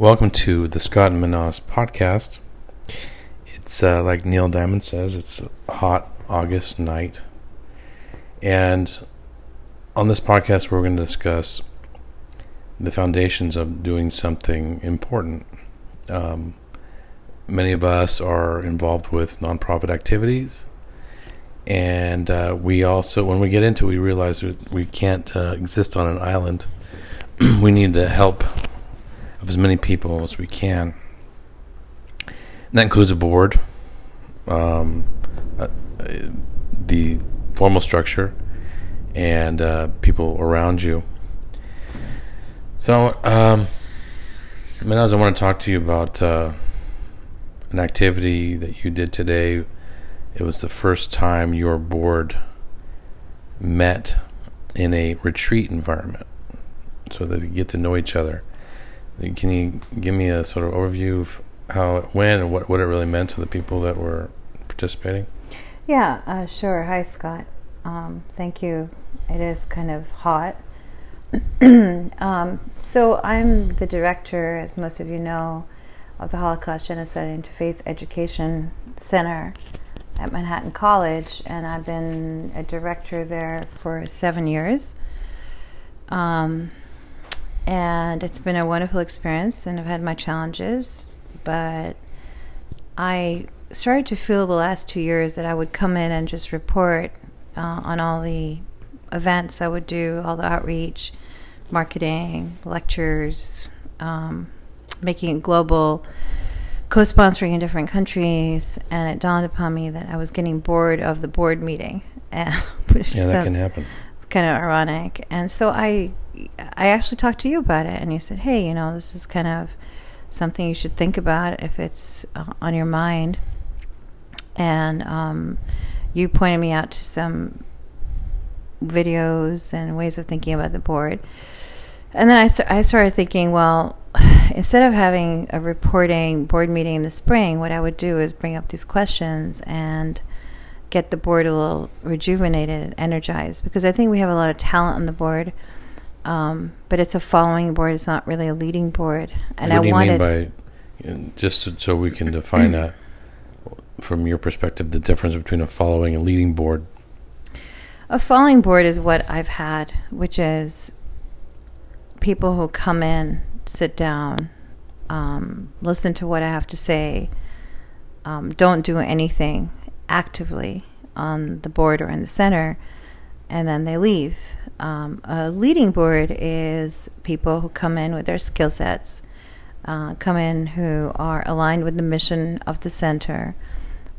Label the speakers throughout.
Speaker 1: Welcome to the Scott and Mehnaz podcast. It's uh, like Neil Diamond says, it's a hot August night. And on this podcast, we're going to discuss the foundations of doing something important. Um, many of us are involved with nonprofit activities. And uh, we also, when we get into it, we realize we can't uh, exist on an island. we need the help of as many people as we can. And that includes a board, um, uh, the formal structure, and uh, people around you. So, um, Mehnaz, I want to talk to you about uh, an activity that you did today. It was the first time your board met in a retreat environment so that you get to know each other. Can you give me a sort of overview of how it went and what, what it really meant to the people that were participating?
Speaker 2: Yeah, uh, sure. Hi, Scott. Um, thank you. It is kind of hot. um, so, I'm the director, as most of you know, of the Holocaust Genocide Interfaith Education Center at Manhattan College, and I've been a director there for seven years. Um, and it's been a wonderful experience, and I've had my challenges, but I started to feel the last two years that I would come in and just report uh, on all the events I would do, all the outreach, marketing, lectures, um, making it global, co sponsoring in different countries. And it dawned upon me that I was getting bored of the board meeting.
Speaker 1: yeah, that can happen.
Speaker 2: Kind of ironic. And so I I actually talked to you about it, and you said, "Hey, you know, this is kind of something you should think about if it's uh, on your mind." And um, you pointed me out to some videos and ways of thinking about the board. And then I, I started thinking, well, instead of having a reporting board meeting in the spring, what I would do is bring up these questions and get the board a little rejuvenated and energized because I think we have a lot of talent on the board um, but it's a following board. It's not really a leading board.
Speaker 1: And what I do you wanted mean by just so we can define that from your perspective, the difference between a following and leading board?
Speaker 2: A following board is what I've had, which is people who come in, sit down, um, listen to what I have to say, um, don't do anything actively on the board or in the center, and then they leave. Um, a leading board is people who come in with their skill sets, uh, come in who are aligned with the mission of the center,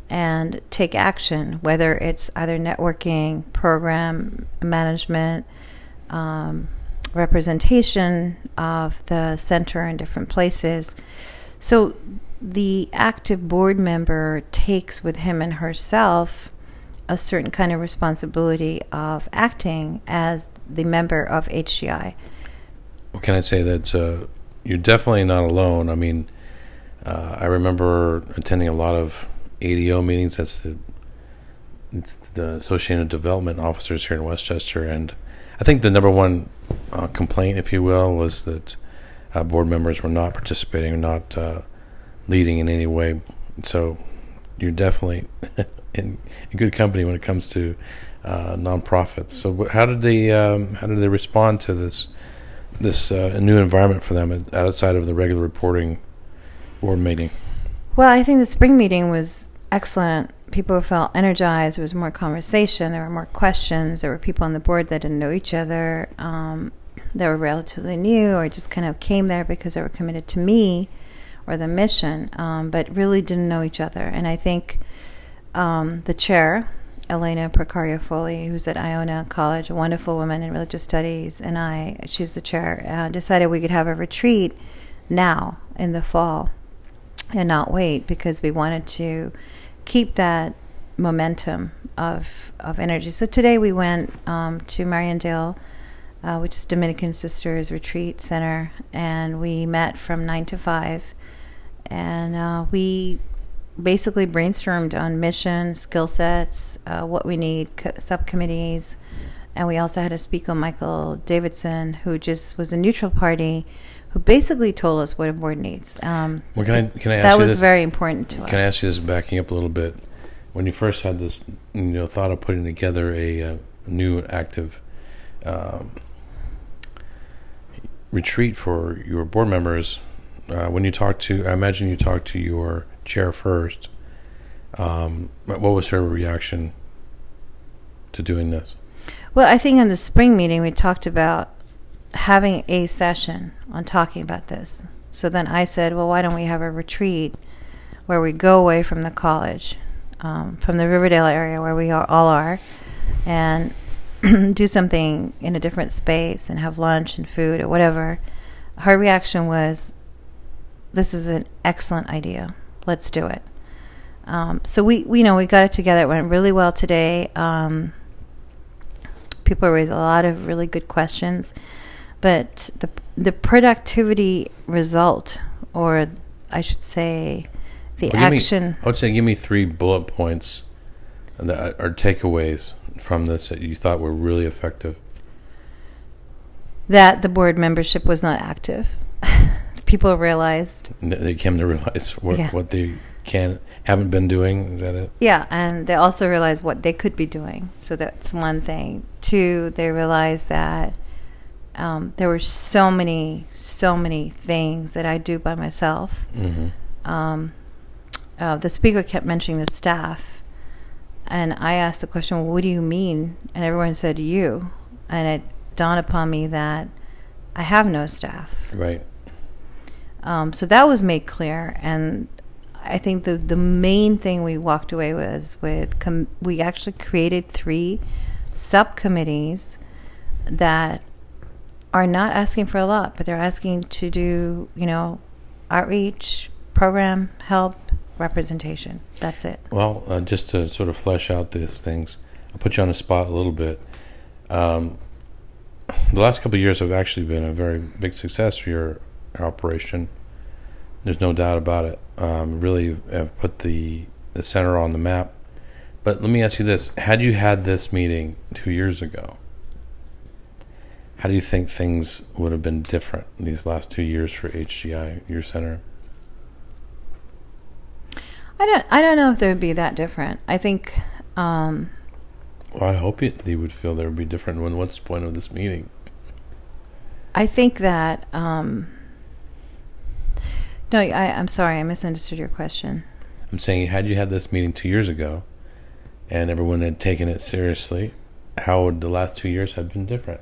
Speaker 2: and take action, whether it's either networking, program management, um, representation of the center in different places. So the active board member takes with him and herself a certain kind of responsibility of acting as the member of HGI.
Speaker 1: Well, can I say that uh, you're definitely not alone? I mean, uh, I remember attending a lot of ADO meetings. That's the the Associated Development Officers here in Westchester, and I think the number one uh, complaint, if you will, was that uh, board members were not participating, not uh, leading in any way. So you're definitely in, good company when it comes to uh, nonprofits. So, how did they um, how did they respond to this this uh, new environment for them outside of the regular reporting board meeting?
Speaker 2: Well, I think the spring meeting was excellent. People felt energized. There was more conversation. There were more questions. There were people on the board that didn't know each other. Um, that were relatively new or just kind of came there because they were committed to me or the mission, um, but really didn't know each other. And I think um, the chair, Elena Procario Foley, who's at Iona College, a wonderful woman in religious studies, and I, she's the chair, uh, decided we could have a retreat now in the fall and not wait because we wanted to keep that momentum of of energy. So today we went um, to Mariandale, uh, which is Dominican Sisters Retreat Center, and we met from nine to five, and uh, we basically brainstormed on mission, skill sets, uh, what we need, co- subcommittees, and we also had a speaker, Michael Davidson, who just was a neutral party, who basically told us what a board needs. Um,
Speaker 1: Well, can I can I ask you?
Speaker 2: that was
Speaker 1: this?
Speaker 2: very important to us.
Speaker 1: Can I ask you this backing up a little bit? When you first had this, you know, thought of putting together a, uh new active um, retreat for your board members, uh, when you talked to, I imagine you talked to your chair first. Um, what what was her reaction to doing this?
Speaker 2: Well, I think in the spring meeting we talked about having a session on talking about this. So then I said, well, why don't we have a retreat where we go away from the college, um, from the Riverdale area where we are, all are, and do something in a different space and have lunch and food or whatever. Her reaction was, this is an excellent idea. Let's do it. Um, so we, we you know we got it together. It went really well today. Um, people raised a lot of really good questions, but the the productivity result, or I should say, the
Speaker 1: Well, give me-
Speaker 2: action.
Speaker 1: I would say give me three bullet points that are takeaways from this that you thought were really effective.
Speaker 2: that the board membership was not active. People realized,
Speaker 1: They came to realize what,
Speaker 2: Yeah.
Speaker 1: what they can haven't been doing. Is that it?
Speaker 2: yeah, and they also realized what they could be doing. So that's one thing. Two, they realized that um, there were so many, so many things that I do by myself.
Speaker 1: Mm-hmm.
Speaker 2: Um, uh, the speaker kept mentioning the staff, and I asked the question, well, "What do you mean?" And everyone said, "You." And it dawned upon me that I have no staff.
Speaker 1: Right.
Speaker 2: Um, so that was made clear, and I think the the main thing we walked away was with com- we actually created three subcommittees that are not asking for a lot, but they're asking to do you know outreach, program, help, representation. That's it.
Speaker 1: Well, uh, just to sort of flesh out these things, I'll put you on the spot a little bit. Um, the last couple of years have actually been a very big success for your operation. There's no doubt about it. Um, really have put the, the center on the map. But let me ask you this: Had you had this meeting two years ago, how do you think things would have been different these last two years for HGI, your center?
Speaker 2: I don't I don't know if they would be that different. I think. Um,
Speaker 1: Well, I hope you, they would feel there would be different. When what's the point of this meeting?
Speaker 2: I think that. Um, no, I, I'm sorry, I misunderstood your question.
Speaker 1: I'm saying, had you had this meeting two years ago, and everyone had taken it seriously, how would the last two years have been different?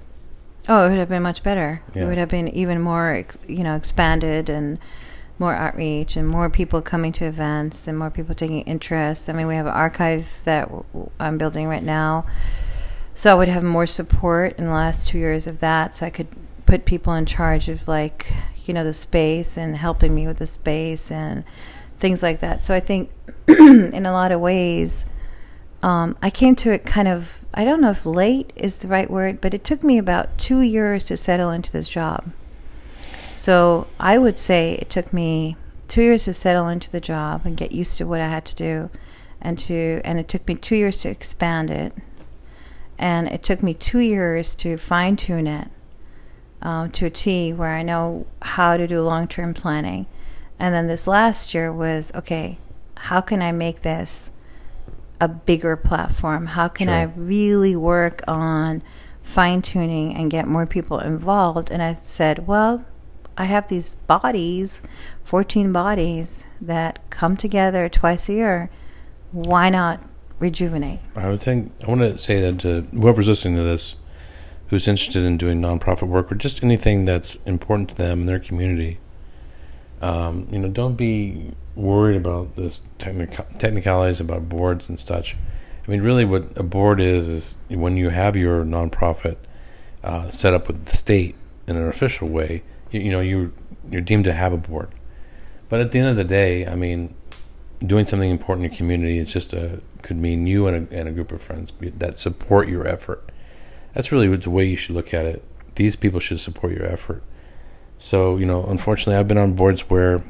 Speaker 2: Oh, it would have been much better. It would have been even more, you know, expanded and more outreach and more people coming to events and more people taking interest. I mean, we have an archive that I'm building right now. So I would have more support in the last two years of that. So I could put people in charge of, like, you know, the space and helping me with the space and things like that. So I think in a lot of ways, um, I came to it kind of, I don't know if late is the right word, but it took me about two years to settle into this job. So I would say it took me two years to settle into the job and get used to what I had to do, and to and it took me two years to expand it, and it took me two years to fine tune it um, to a T where I know how to do long term planning, and then this last year was okay. How can I make this a bigger platform? How can I really work on fine tuning and get more people involved? And I said, well, I have these bodies, 14 bodies that come together twice a year. Why not rejuvenate?
Speaker 1: I would think I want to say that to whoever's listening to this, who's interested in doing nonprofit work or just anything that's important to them and their community, um, you know, don't be worried about this technic- technicalities about boards and such. I mean, really, what a board is is when you have your nonprofit uh, set up with the state in an official way. You, you know, you you're deemed to have a board. But at the end of the day, I mean, doing something important in your community is just a could mean you and a, and a group of friends that support your effort. That's really the way you should look at it. These people should support your effort. So you know, unfortunately, I've been on boards where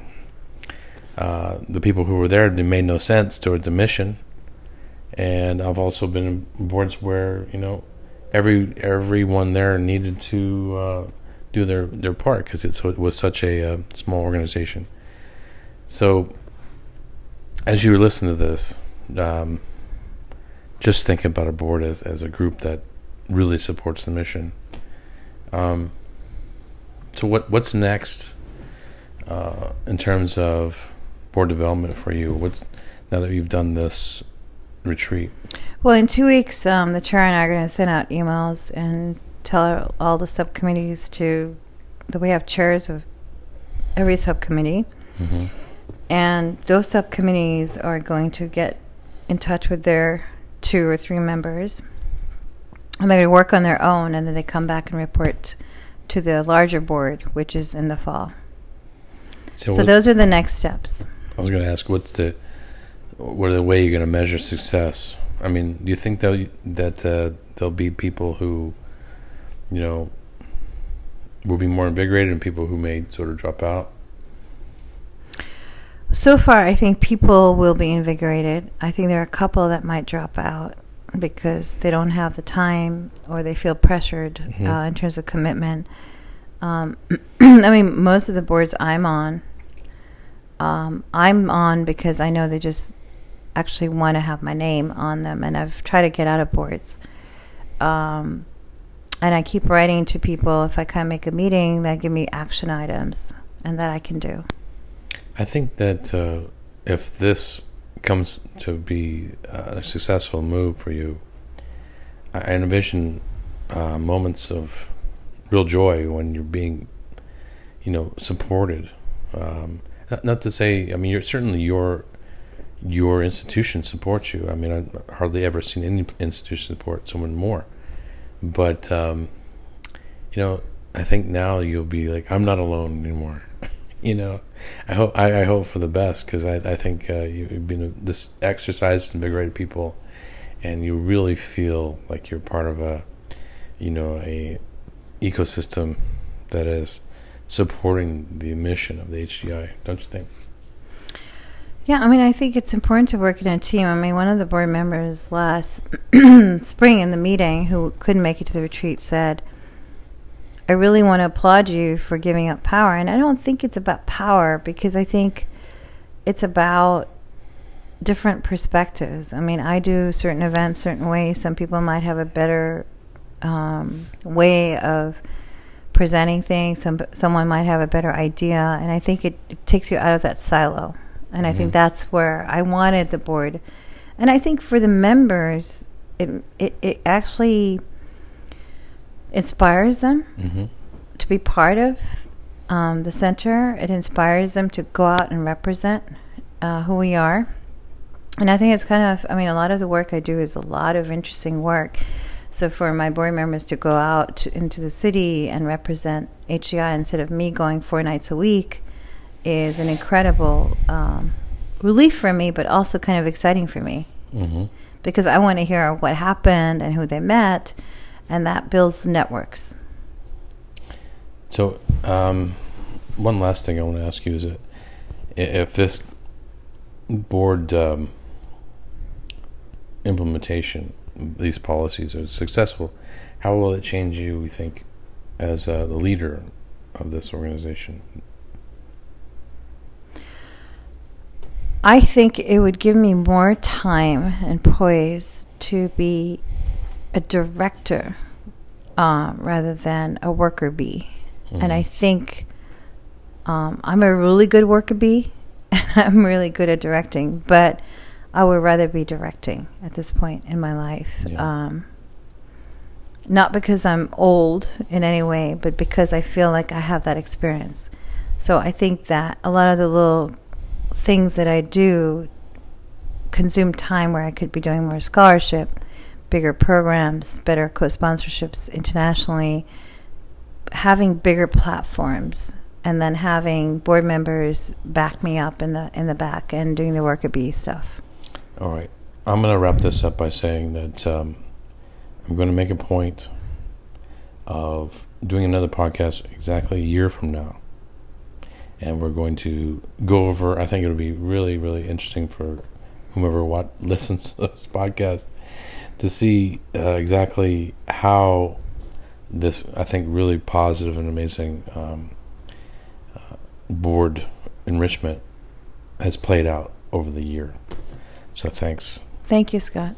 Speaker 1: uh, the people who were there made no sense towards the mission, and I've also been on boards where you know every everyone there needed to uh, do their their part because it was such a uh, small organization. So, as you listen to this, um, just think about a board as as a group that really supports the mission. Um, so, what what's next uh, in terms of board development for you? What's now that you've done this retreat?
Speaker 2: Well, in two weeks, um, the chair and I are going to send out emails and tell all the subcommittees to that we have chairs of every subcommittee, mm-hmm. and those subcommittees are going to get in touch with their two or three members, and to work on their own, and then they come back and report to the larger board, which is in the fall. So, so those are the next steps.
Speaker 1: I was going to ask, what's the what are the way you're going to measure success? I mean, do you think that that uh, there'll be people who, you know, will be more invigorated, and people who may sort of drop out?
Speaker 2: So far, I think people will be invigorated. I think there are a couple that might drop out because they don't have the time or they feel pressured mm-hmm. uh, in terms of commitment. Um, I mean, most of the boards I'm on, um, I'm on because I know they just actually want to have my name on them, and I've tried to get out of boards. Um, and I keep writing to people if I can't make a meeting that give me action items and that I can do.
Speaker 1: I think that uh, if this comes to be a successful move for you, I envision uh, moments of real joy when you're being, you know, supported. Um, not, not, to say, I mean, you're certainly your your institution supports you. I mean, I've hardly ever seen any institution support someone more. But, um, you know, I think now you'll be like, I'm not alone anymore. you know, I hope I, I hope for the best because I, I think uh, you, have been this exercise invigorated people, and you really feel like you're part of a, you know, a ecosystem that is supporting the mission of the HGI. Don't you think?
Speaker 2: Yeah, I mean, I think it's important to work in a team. I mean, one of the board members last spring in the meeting who couldn't make it to the retreat said, I really want to applaud you for giving up power. And I don't think it's about power because I think it's about different perspectives. I mean, I do certain events certain ways. Some people might have a better um, way of presenting things. Some someone might have a better idea, and I think it, it takes you out of that silo. And mm-hmm. I think mm-hmm. that's where I wanted the board. And I think for the members, it, it, it actually inspires them mm-hmm. to be part of um, the center. It inspires them to go out and represent uh, who we are. And I think it's kind of, I mean, a lot of the work I do is a lot of interesting work. So for my board members to go out into the city and represent HGI instead of me going four nights a week, is an incredible um, relief for me, but also kind of exciting for me mm-hmm. because I want to hear what happened and who they met, and that builds networks.
Speaker 1: So, um, one last thing I want to ask you is that if this board um, implementation, these policies are successful, how will it change you, we think, as uh, the leader of this organization?
Speaker 2: I think it would give me more time and poise to be a director uh, rather than a worker bee. Mm-hmm. And I think um, I'm a really good worker bee and I'm really good at directing, but I would rather be directing at this point in my life. Yeah. Um, not because I'm old in any way, but because I feel like I have that experience. So I think that a lot of the little things that I do consume time where I could be doing more scholarship, bigger programs, better co sponsorships internationally, having bigger platforms, and then having board members back me up in the in the back and doing the work at B stuff.
Speaker 1: All right. I'm going to wrap this up by saying that um, I'm going to make a point of doing another podcast exactly a year from now and we're going to go over. I think it'll be really, really interesting for whomever what listens to this podcast to see uh, exactly how this, I think, really positive and amazing um, uh, board enrichment has played out over the year. So thanks.
Speaker 2: Thank you, Scott.